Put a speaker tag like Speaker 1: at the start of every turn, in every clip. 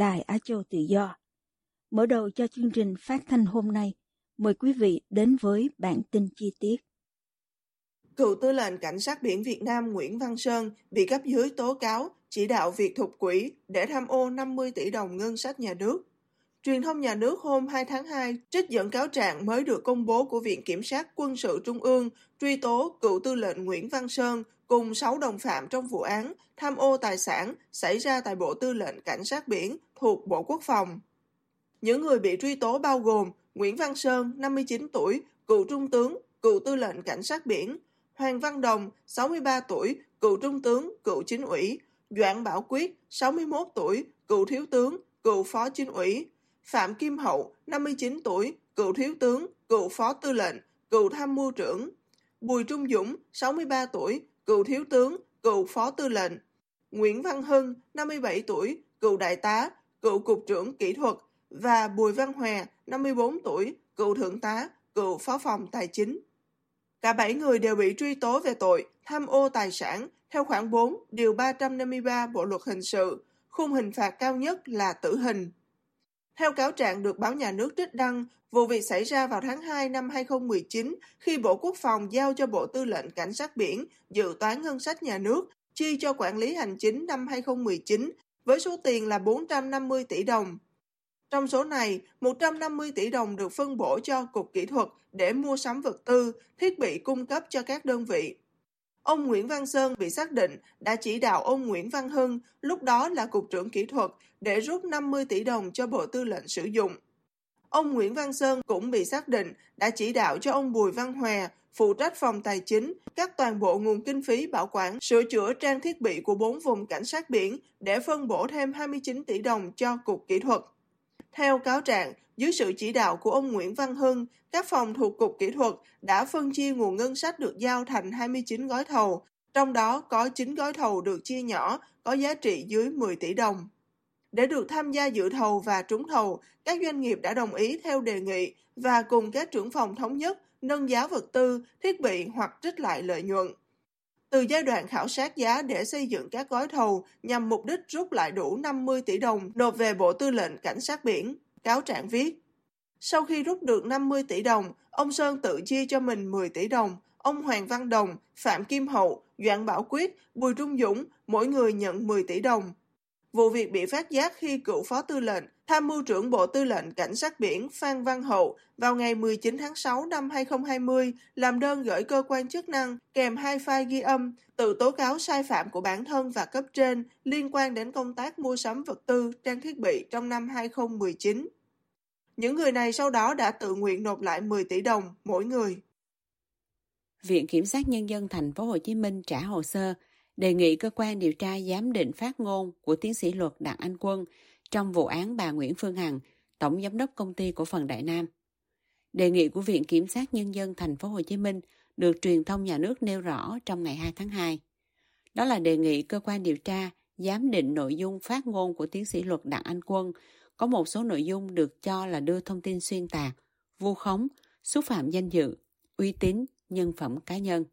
Speaker 1: Đài Á Châu Tự Do. Mở đầu cho chương trình phát thanh hôm nay, mời quý vị đến với bản tin chi tiết.
Speaker 2: Cựu tư lệnh Cảnh sát biển Việt Nam Nguyễn Văn Sơn bị cấp dưới tố cáo chỉ đạo việc thục quỹ để tham ô 50 tỷ đồng ngân sách nhà nước. Truyền thông nhà nước hôm 2 tháng 2 trích dẫn cáo trạng mới được công bố của Viện Kiểm sát Quân sự Trung ương truy tố cựu tư lệnh Nguyễn Văn Sơn cùng 6 đồng phạm trong vụ án tham ô tài sản xảy ra tại Bộ Tư lệnh Cảnh sát biển thuộc Bộ Quốc phòng. Những người bị truy tố bao gồm Nguyễn Văn Sơn, 59 tuổi, cựu trung tướng, cựu tư lệnh cảnh sát biển, Hoàng Văn Đồng, 63 tuổi, cựu trung tướng, cựu chính ủy, Doãn Bảo Quyết, 61 tuổi, cựu thiếu tướng, cựu phó chính ủy, Phạm Kim Hậu, 59 tuổi, cựu thiếu tướng, cựu phó tư lệnh, cựu tham mưu trưởng, Bùi Trung Dũng, 63 tuổi, cựu thiếu tướng, cựu phó tư lệnh, Nguyễn Văn Hưng, 57 tuổi, cựu đại tá, cựu cục trưởng kỹ thuật và Bùi Văn Hòa, 54 tuổi, cựu thượng tá, cựu phó phòng tài chính. Cả bảy người đều bị truy tố về tội tham ô tài sản theo khoản 4 điều 353 Bộ luật hình sự, khung hình phạt cao nhất là tử hình. Theo cáo trạng được báo nhà nước trích đăng, vụ việc xảy ra vào tháng 2 năm 2019 khi Bộ Quốc phòng giao cho Bộ Tư lệnh Cảnh sát biển dự toán ngân sách nhà nước chi cho quản lý hành chính năm 2019 với số tiền là 450 tỷ đồng. Trong số này, 150 tỷ đồng được phân bổ cho Cục Kỹ thuật để mua sắm vật tư, thiết bị cung cấp cho các đơn vị. Ông Nguyễn Văn Sơn bị xác định đã chỉ đạo ông Nguyễn Văn Hưng, lúc đó là Cục trưởng Kỹ thuật, để rút 50 tỷ đồng cho Bộ Tư lệnh sử dụng. Ông Nguyễn Văn Sơn cũng bị xác định đã chỉ đạo cho ông Bùi Văn Hòa, phụ trách phòng tài chính, các toàn bộ nguồn kinh phí bảo quản, sửa chữa trang thiết bị của bốn vùng cảnh sát biển để phân bổ thêm 29 tỷ đồng cho Cục Kỹ thuật. Theo cáo trạng, dưới sự chỉ đạo của ông Nguyễn Văn Hưng, các phòng thuộc Cục Kỹ thuật đã phân chia nguồn ngân sách được giao thành 29 gói thầu, trong đó có 9 gói thầu được chia nhỏ có giá trị dưới 10 tỷ đồng. Để được tham gia dự thầu và trúng thầu, các doanh nghiệp đã đồng ý theo đề nghị và cùng các trưởng phòng thống nhất nâng giá vật tư, thiết bị hoặc trích lại lợi nhuận. Từ giai đoạn khảo sát giá để xây dựng các gói thầu nhằm mục đích rút lại đủ 50 tỷ đồng nộp về Bộ Tư lệnh Cảnh sát biển, cáo trạng viết. Sau khi rút được 50 tỷ đồng, ông Sơn tự chia cho mình 10 tỷ đồng, ông Hoàng Văn Đồng, Phạm Kim Hậu, Doãn Bảo Quyết, Bùi Trung Dũng mỗi người nhận 10 tỷ đồng. Vụ việc bị phát giác khi cựu phó tư lệnh, tham mưu trưởng Bộ Tư lệnh Cảnh sát biển Phan Văn Hậu vào ngày 19 tháng 6 năm 2020 làm đơn gửi cơ quan chức năng kèm hai file ghi âm tự tố cáo sai phạm của bản thân và cấp trên liên quan đến công tác mua sắm vật tư, trang thiết bị trong năm 2019. Những người này sau đó đã tự nguyện nộp lại 10 tỷ đồng mỗi người.
Speaker 3: Viện Kiểm sát Nhân dân thành phố Hồ Chí Minh trả hồ sơ đề nghị cơ quan điều tra giám định phát ngôn của tiến sĩ luật Đặng Anh Quân trong vụ án bà Nguyễn Phương Hằng, tổng giám đốc công ty cổ phần Đại Nam. Đề nghị của Viện Kiểm sát Nhân dân thành phố Hồ Chí Minh được truyền thông nhà nước nêu rõ trong ngày 2 tháng 2. Đó là đề nghị cơ quan điều tra giám định nội dung phát ngôn của tiến sĩ luật Đặng Anh Quân có một số nội dung được cho là đưa thông tin xuyên tạc, vu khống, xúc phạm danh dự, uy tín, nhân phẩm cá nhân.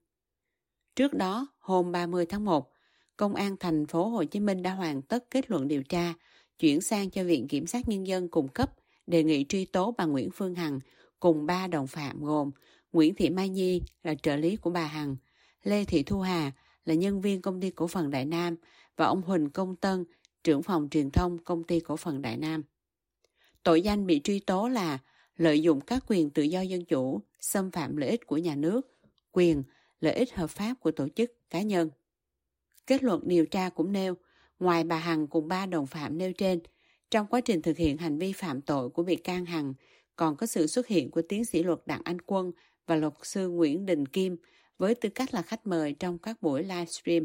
Speaker 3: Trước đó, hôm 30 tháng 1, Công an thành phố Hồ Chí Minh đã hoàn tất kết luận điều tra, chuyển sang cho Viện Kiểm sát Nhân dân cung cấp đề nghị truy tố bà Nguyễn Phương Hằng cùng ba đồng phạm gồm Nguyễn Thị Mai Nhi là trợ lý của bà Hằng, Lê Thị Thu Hà là nhân viên công ty cổ phần Đại Nam và ông Huỳnh Công Tân, trưởng phòng truyền thông công ty cổ phần Đại Nam. Tội danh bị truy tố là lợi dụng các quyền tự do dân chủ, xâm phạm lợi ích của nhà nước, quyền, lợi ích hợp pháp của tổ chức, cá nhân. Kết luận điều tra cũng nêu, ngoài bà Hằng cùng ba đồng phạm nêu trên, trong quá trình thực hiện hành vi phạm tội của bị can Hằng, còn có sự xuất hiện của tiến sĩ luật Đặng Anh Quân và luật sư Nguyễn Đình Kim với tư cách là khách mời trong các buổi livestream.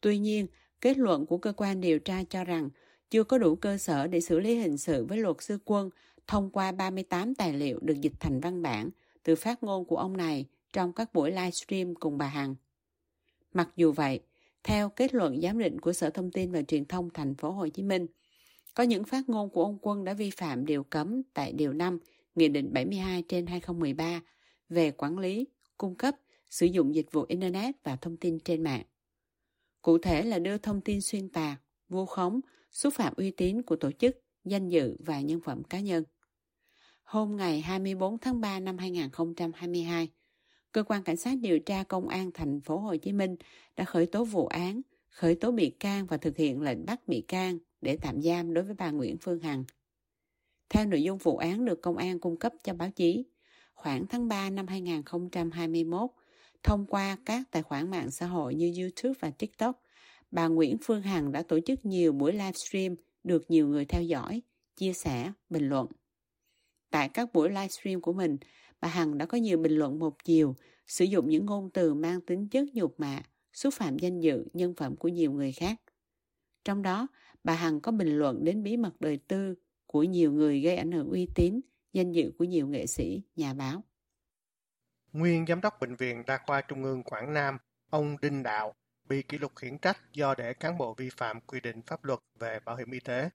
Speaker 3: Tuy nhiên, kết luận của cơ quan điều tra cho rằng chưa có đủ cơ sở để xử lý hình sự với luật sư Quân thông qua 38 tài liệu được dịch thành văn bản từ phát ngôn của ông này trong các buổi livestream cùng bà Hằng. Mặc dù vậy, theo kết luận giám định của Sở Thông tin và Truyền thông thành phố Hồ Chí Minh, có những phát ngôn của ông Quân đã vi phạm điều cấm tại Điều 5 Nghị định 72 trên 2013 về quản lý, cung cấp, sử dụng dịch vụ Internet và thông tin trên mạng. Cụ thể là đưa thông tin xuyên tạc, vu khống, xúc phạm uy tín của tổ chức, danh dự và nhân phẩm cá nhân. Hôm ngày 24 tháng 3 năm 2022, cơ quan cảnh sát điều tra công an thành phố Hồ Chí Minh đã khởi tố vụ án, khởi tố bị can và thực hiện lệnh bắt bị can để tạm giam đối với bà Nguyễn Phương Hằng. Theo nội dung vụ án được công an cung cấp cho báo chí, khoảng tháng 3 năm 2021, thông qua các tài khoản mạng xã hội như YouTube và TikTok, bà Nguyễn Phương Hằng đã tổ chức nhiều buổi livestream được nhiều người theo dõi, chia sẻ, bình luận. Tại các buổi livestream của mình, bà Hằng đã có nhiều bình luận một chiều, sử dụng những ngôn từ mang tính chất nhục mạ, xúc phạm danh dự, nhân phẩm của nhiều người khác. Trong đó, bà Hằng có bình luận đến bí mật đời tư của nhiều người gây ảnh hưởng uy tín, danh dự của nhiều nghệ sĩ, nhà báo.
Speaker 4: Nguyên Giám đốc Bệnh viện Đa khoa Trung ương Quảng Nam, ông Đinh Đạo, bị kỷ luật khiển trách do để cán bộ vi phạm quy định pháp luật về bảo hiểm y tế.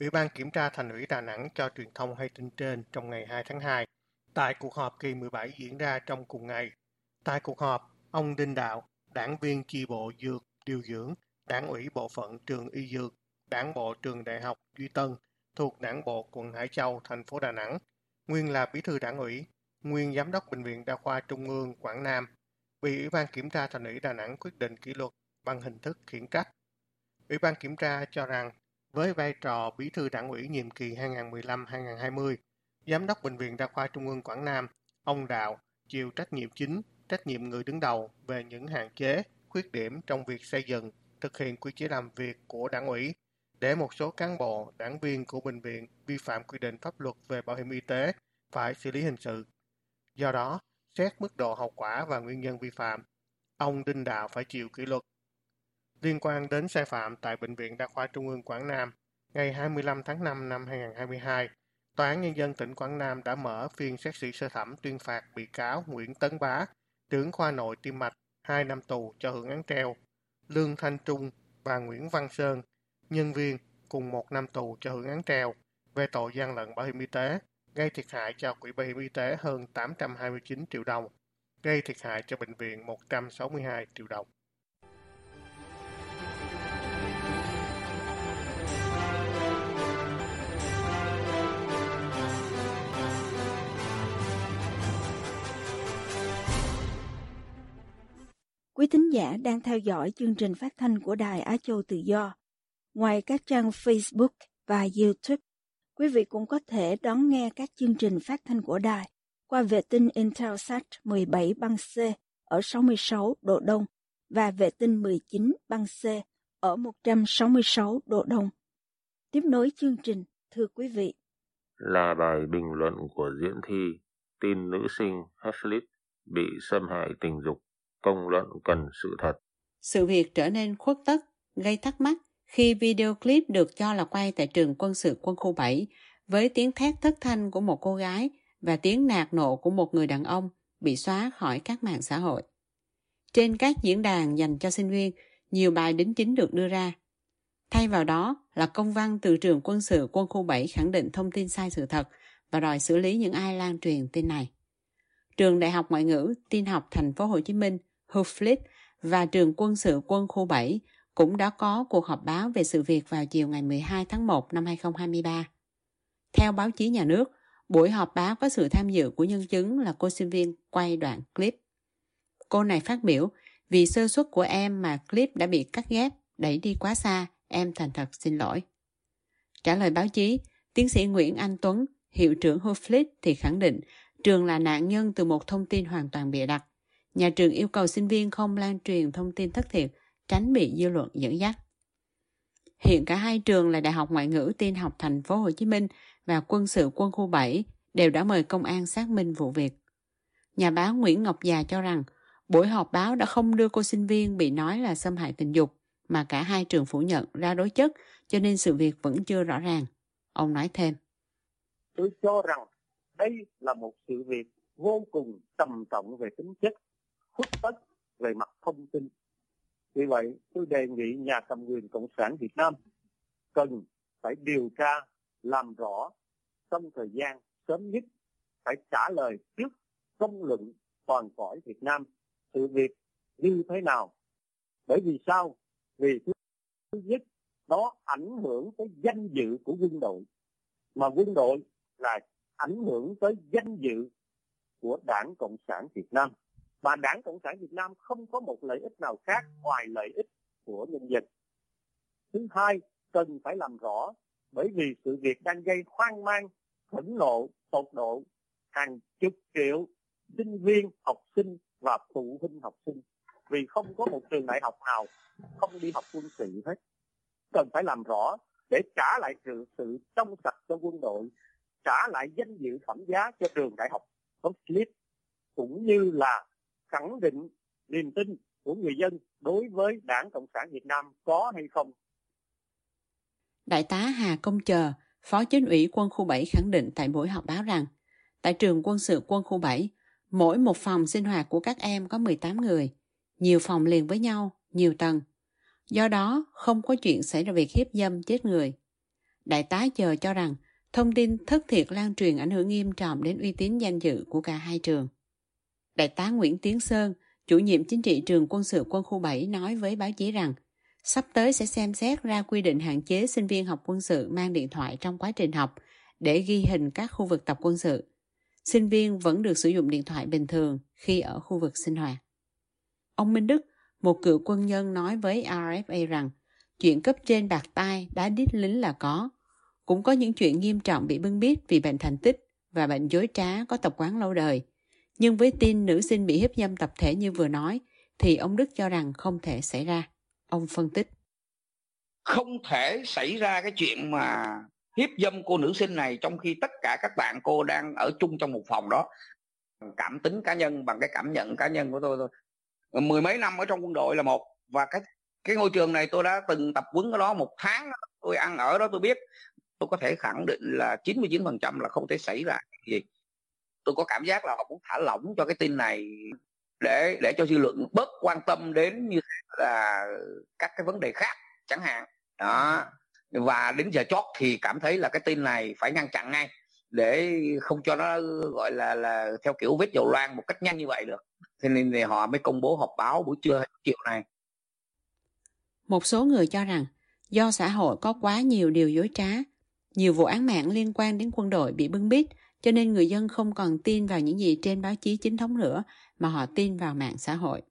Speaker 4: Ủy ban Kiểm tra Thành ủy Đà Nẵng cho truyền thông hay tin trên trong ngày 2 tháng 2, tại cuộc họp kỳ 17 diễn ra trong cùng ngày. Tại cuộc họp, ông Đinh Đạo, đảng viên chi bộ Dược Điều dưỡng, đảng ủy bộ phận trường Y Dược, đảng bộ trường Đại học Duy Tân, thuộc đảng bộ quận Hải Châu, thành phố Đà Nẵng, nguyên là bí thư đảng ủy, nguyên giám đốc Bệnh viện Đa khoa Trung ương Quảng Nam, bị Ủy ban Kiểm tra Thành ủy Đà Nẵng quyết định kỷ luật bằng hình thức khiển trách. Ủy ban Kiểm tra cho rằng, với vai trò bí thư đảng ủy nhiệm kỳ 2015-2020, giám đốc Bệnh viện Đa khoa Trung ương Quảng Nam, ông Đạo chịu trách nhiệm chính, trách nhiệm người đứng đầu về những hạn chế, khuyết điểm trong việc xây dựng, thực hiện quy chế làm việc của đảng ủy để một số cán bộ, đảng viên của bệnh viện vi phạm quy định pháp luật về bảo hiểm y tế phải xử lý hình sự. Do đó, xét mức độ hậu quả và nguyên nhân vi phạm, ông Đinh Đạo phải chịu kỷ luật. Liên quan đến sai phạm tại Bệnh viện Đa khoa Trung ương Quảng Nam, ngày 25 tháng 5 năm 2022, Tòa án Nhân dân tỉnh Quảng Nam đã mở phiên xét xử sơ thẩm tuyên phạt bị cáo Nguyễn Tấn Bá, trưởng khoa nội tim mạch, 2 năm tù cho hưởng án treo, Lương Thanh Trung và Nguyễn Văn Sơn, nhân viên cùng một năm tù cho hưởng án treo về tội gian lận bảo hiểm y tế, gây thiệt hại cho Quỹ Bảo hiểm Y tế hơn 829 triệu đồng, gây thiệt hại cho bệnh viện 162 triệu đồng.
Speaker 1: Quý thính giả đang theo dõi chương trình phát thanh của Đài Á Châu Tự Do. Ngoài các trang Facebook và YouTube, quý vị cũng có thể đón nghe các chương trình phát thanh của đài qua vệ tinh Intelsat 17 băng C ở 66 độ Đông và vệ tinh 19 băng C ở 166 độ Đông. Tiếp nối chương trình, thưa quý vị.
Speaker 5: Là bài bình luận của diễn thi tin nữ sinh Haslit bị xâm hại tình dục, công luận cần sự thật.
Speaker 3: Sự việc trở nên khuất tất, gây thắc mắc khi video clip được cho là quay tại trường quân sự quân khu 7 với tiếng thét thất thanh của một cô gái và tiếng nạt nộ của một người đàn ông bị xóa khỏi các mạng xã hội. Trên các diễn đàn dành cho sinh viên, nhiều bài đính chính được đưa ra. Thay vào đó là công văn từ trường quân sự quân khu 7 khẳng định thông tin sai sự thật và đòi xử lý những ai lan truyền tin này. Trường Đại học Ngoại ngữ, Tin học Thành phố Hồ Chí Minh, HUFLIT và trường quân sự quân khu 7 cũng đã có cuộc họp báo về sự việc vào chiều ngày 12 tháng 1 năm 2023. Theo báo chí nhà nước, buổi họp báo có sự tham dự của nhân chứng là cô sinh viên quay đoạn clip. Cô này phát biểu, vì sơ suất của em mà clip đã bị cắt ghép, đẩy đi quá xa, em thành thật xin lỗi. Trả lời báo chí, tiến sĩ Nguyễn Anh Tuấn, hiệu trưởng Hoflit thì khẳng định trường là nạn nhân từ một thông tin hoàn toàn bịa đặt. Nhà trường yêu cầu sinh viên không lan truyền thông tin thất thiệt, tránh bị dư luận dẫn dắt. Hiện cả hai trường là Đại học Ngoại ngữ Tin học Thành phố Hồ Chí Minh và Quân sự Quân khu 7 đều đã mời công an xác minh vụ việc. Nhà báo Nguyễn Ngọc Già cho rằng buổi họp báo đã không đưa cô sinh viên bị nói là xâm hại tình dục mà cả hai trường phủ nhận ra đối chất cho nên sự việc vẫn chưa rõ ràng. Ông nói thêm.
Speaker 6: Tôi cho rằng đây là một sự việc vô cùng trầm trọng về tính chất, khuất tất về mặt thông tin. Vì vậy, tôi đề nghị nhà cầm quyền Cộng sản Việt Nam cần phải điều tra, làm rõ trong thời gian sớm nhất, phải trả lời trước công luận toàn cõi Việt Nam sự việc như thế nào. Bởi vì sao? Vì thứ nhất, nó ảnh hưởng tới danh dự của quân đội. Mà quân đội là ảnh hưởng tới danh dự của Đảng Cộng sản Việt Nam. Và Đảng Cộng sản Việt Nam không có một lợi ích nào khác ngoài lợi ích của nhân dân. Thứ hai, cần phải làm rõ bởi vì sự việc đang gây hoang mang, phẫn nộ, tột độ hàng chục triệu sinh viên, học sinh và phụ huynh học sinh. Vì không có một trường đại học nào không đi học quân sự hết. Cần phải làm rõ để trả lại sự sự trong sạch cho quân đội trả lại danh dự phẩm giá cho trường đại học. Oxford cũng như là khẳng định niềm tin của người dân đối với Đảng Cộng sản Việt Nam có hay không.
Speaker 3: Đại tá Hà Công Chờ, Phó Chính ủy quân khu 7 khẳng định tại buổi họp báo rằng tại trường quân sự quân khu 7, mỗi một phòng sinh hoạt của các em có 18 người, nhiều phòng liền với nhau, nhiều tầng. Do đó, không có chuyện xảy ra việc hiếp dâm chết người. Đại tá chờ cho rằng thông tin thất thiệt lan truyền ảnh hưởng nghiêm trọng đến uy tín danh dự của cả hai trường. Đại tá Nguyễn Tiến Sơn, chủ nhiệm chính trị trường quân sự quân khu 7 nói với báo chí rằng sắp tới sẽ xem xét ra quy định hạn chế sinh viên học quân sự mang điện thoại trong quá trình học để ghi hình các khu vực tập quân sự. Sinh viên vẫn được sử dụng điện thoại bình thường khi ở khu vực sinh hoạt. Ông Minh Đức, một cựu quân nhân nói với RFA rằng chuyện cấp trên bạc tai đá đít lính là có. Cũng có những chuyện nghiêm trọng bị bưng bít vì bệnh thành tích và bệnh dối trá có tập quán lâu đời. Nhưng với tin nữ sinh bị hiếp dâm tập thể như vừa nói, thì ông Đức cho rằng không thể xảy ra. Ông phân tích.
Speaker 7: Không thể xảy ra cái chuyện mà hiếp dâm cô nữ sinh này trong khi tất cả các bạn cô đang ở chung trong một phòng đó. Cảm tính cá nhân bằng cái cảm nhận cá nhân của tôi thôi mười mấy năm ở trong quân đội là một và cái cái ngôi trường này tôi đã từng tập huấn ở đó một tháng tôi ăn ở đó tôi biết tôi có thể khẳng định là 99% là không thể xảy ra gì tôi có cảm giác là họ muốn thả lỏng cho cái tin này để để cho dư luận bớt quan tâm đến như là các cái vấn đề khác chẳng hạn. Đó. Và đến giờ chót thì cảm thấy là cái tin này phải ngăn chặn ngay để không cho nó, gọi là là theo kiểu vết dầu loang một cách nhanh như vậy được. Thế nên thì họ mới công bố họp báo buổi trưa chiều này
Speaker 3: một số người cho rằng do xã hội có quá nhiều điều dối trá, nhiều vụ án mạng liên quan đến quân đội bị bưng bít cho nên người dân không còn tin vào những gì trên báo chí chính thống nữa mà họ tin vào mạng xã hội.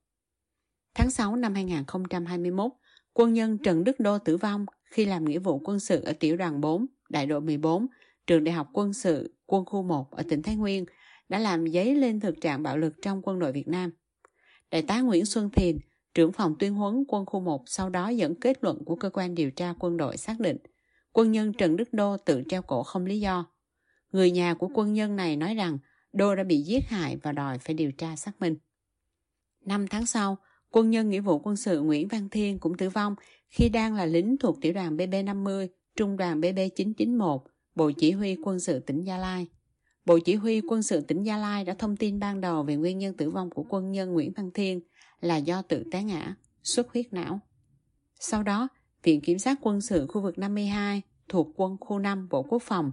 Speaker 3: Tháng 6 năm 2021, quân nhân Trần Đức Đô tử vong khi làm nghĩa vụ quân sự ở tiểu đoàn 4, đại đội 14, trường đại học quân sự quân khu 1 ở tỉnh Thái Nguyên đã làm dấy lên thực trạng bạo lực trong quân đội Việt Nam. Đại tá Nguyễn Xuân Thiền, trưởng phòng tuyên huấn quân khu 1 sau đó dẫn kết luận của cơ quan điều tra quân đội xác định quân nhân Trần Đức Đô tự treo cổ không lý do. Người nhà của quân nhân này nói rằng Đô đã bị giết hại và đòi phải điều tra xác minh. Năm tháng sau, quân nhân nghĩa vụ quân sự Nguyễn Văn Thiên cũng tử vong khi đang là lính thuộc tiểu đoàn BB50, trung đoàn BB991, Bộ Chỉ huy quân sự tỉnh Gia Lai. Bộ Chỉ huy quân sự tỉnh Gia Lai đã thông tin ban đầu về nguyên nhân tử vong của quân nhân Nguyễn Văn Thiên là do tự té ngã, xuất huyết não. Sau đó, Viện Kiểm sát quân sự khu vực 52 thuộc quân khu 5 Bộ Quốc phòng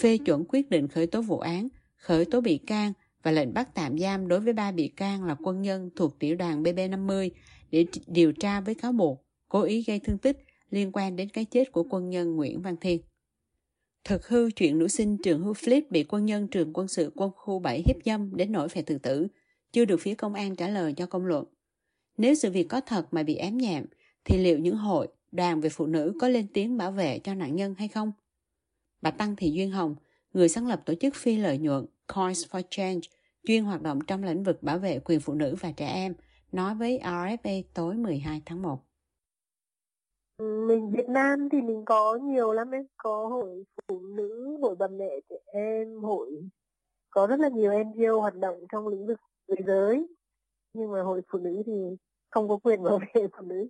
Speaker 3: phê chuẩn quyết định khởi tố vụ án, khởi tố bị can và lệnh bắt tạm giam đối với ba bị can là quân nhân thuộc tiểu đoàn BB50 để điều tra với cáo buộc cố ý gây thương tích liên quan đến cái chết của quân nhân Nguyễn Văn Thiên. Thực hư chuyện nữ sinh trường hưu flip bị quân nhân trường quân sự quân khu 7 hiếp dâm đến nỗi phải tự tử, chưa được phía công an trả lời cho công luận. Nếu sự việc có thật mà bị ém nhẹm, thì liệu những hội, đoàn về phụ nữ có lên tiếng bảo vệ cho nạn nhân hay không? Bà Tăng Thị Duyên Hồng, người sáng lập tổ chức phi lợi nhuận Coins for Change, chuyên hoạt động trong lĩnh vực bảo vệ quyền phụ nữ và trẻ em, nói với RFA tối 12 tháng 1.
Speaker 8: Mình Việt Nam thì mình có nhiều lắm em, có hội phụ nữ, hội bà mẹ trẻ em, hội có rất là nhiều NGO hoạt động trong lĩnh vực giới giới nhưng mà hội phụ nữ thì không có quyền bảo vệ phụ nữ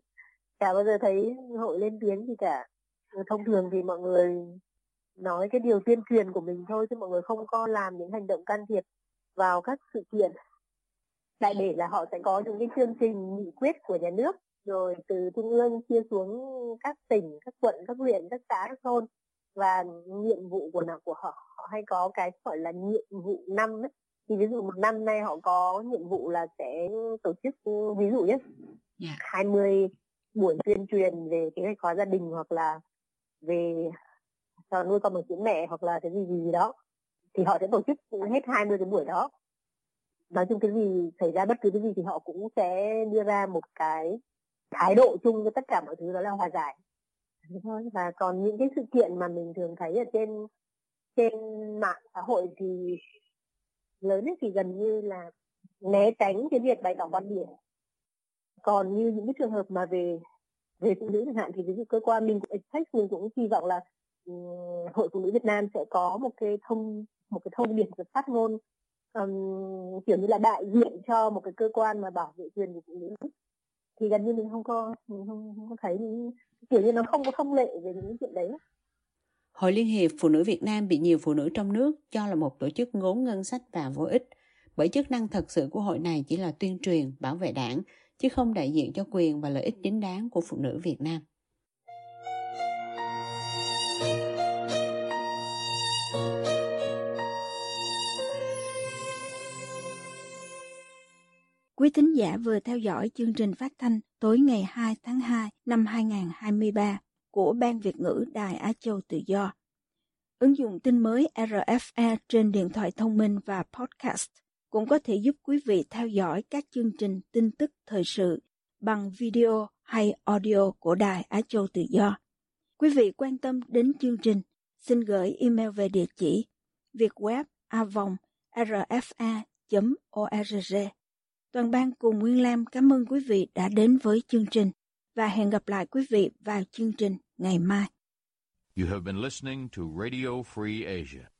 Speaker 8: chả bao giờ thấy hội lên tiếng gì cả thông thường thì mọi người nói cái điều tuyên truyền của mình thôi chứ mọi người không có làm những hành động can thiệp vào các sự kiện đại để là họ sẽ có những cái chương trình nghị quyết của nhà nước rồi từ trung ương chia xuống các tỉnh các quận các huyện các xã các thôn và nhiệm vụ của nào của họ họ hay có cái gọi là nhiệm vụ năm ấy. thì ví dụ một năm nay họ có nhiệm vụ là sẽ tổ chức ví dụ nhé yeah. 20 buổi tuyên truyền về kế hoạch hóa gia đình hoặc là về cho nuôi con bằng sữa mẹ hoặc là cái gì gì đó, thì họ sẽ tổ chức hết 20 cái buổi đó. Nói chung cái gì xảy ra bất cứ cái gì thì họ cũng sẽ đưa ra một cái thái độ chung với tất cả mọi thứ, đó là hòa giải. Thôi. Và còn những cái sự kiện mà mình thường thấy ở trên trên mạng xã hội thì lớn nhất thì gần như là né tránh cái việc bày tỏ quan điểm còn như những cái trường hợp mà về về phụ nữ chẳng hạn thì ví dụ cơ quan mình cũng expect mình cũng hy vọng là um, hội phụ nữ Việt Nam sẽ có một cái thông một cái thông điệp phát ngôn um, kiểu như là đại diện cho một cái cơ quan mà bảo vệ quyền của phụ nữ. Thì gần như mình không có mình không, không có thấy những kiểu như nó không có thông lệ về những chuyện đấy.
Speaker 3: Hội Liên hiệp Phụ nữ Việt Nam bị nhiều phụ nữ trong nước cho là một tổ chức ngốn ngân sách và vô ích, bởi chức năng thật sự của hội này chỉ là tuyên truyền, bảo vệ đảng, chứ không đại diện cho quyền và lợi ích chính đáng của phụ nữ Việt Nam.
Speaker 1: Quý thính giả vừa theo dõi chương trình phát thanh tối ngày 2 tháng 2 năm 2023 của Ban Việt ngữ Đài Á Châu Tự Do. Ứng dụng tin mới RFA trên điện thoại thông minh và podcast cũng có thể giúp quý vị theo dõi các chương trình tin tức thời sự bằng video hay audio của Đài Á Châu Tự Do. Quý vị quan tâm đến chương trình, xin gửi email về địa chỉ vietweb avong rfa.org. Toàn ban cùng Nguyên Lam cảm ơn quý vị đã đến với chương trình và hẹn gặp lại quý vị vào chương trình ngày mai.
Speaker 9: You have been listening to Radio Free Asia.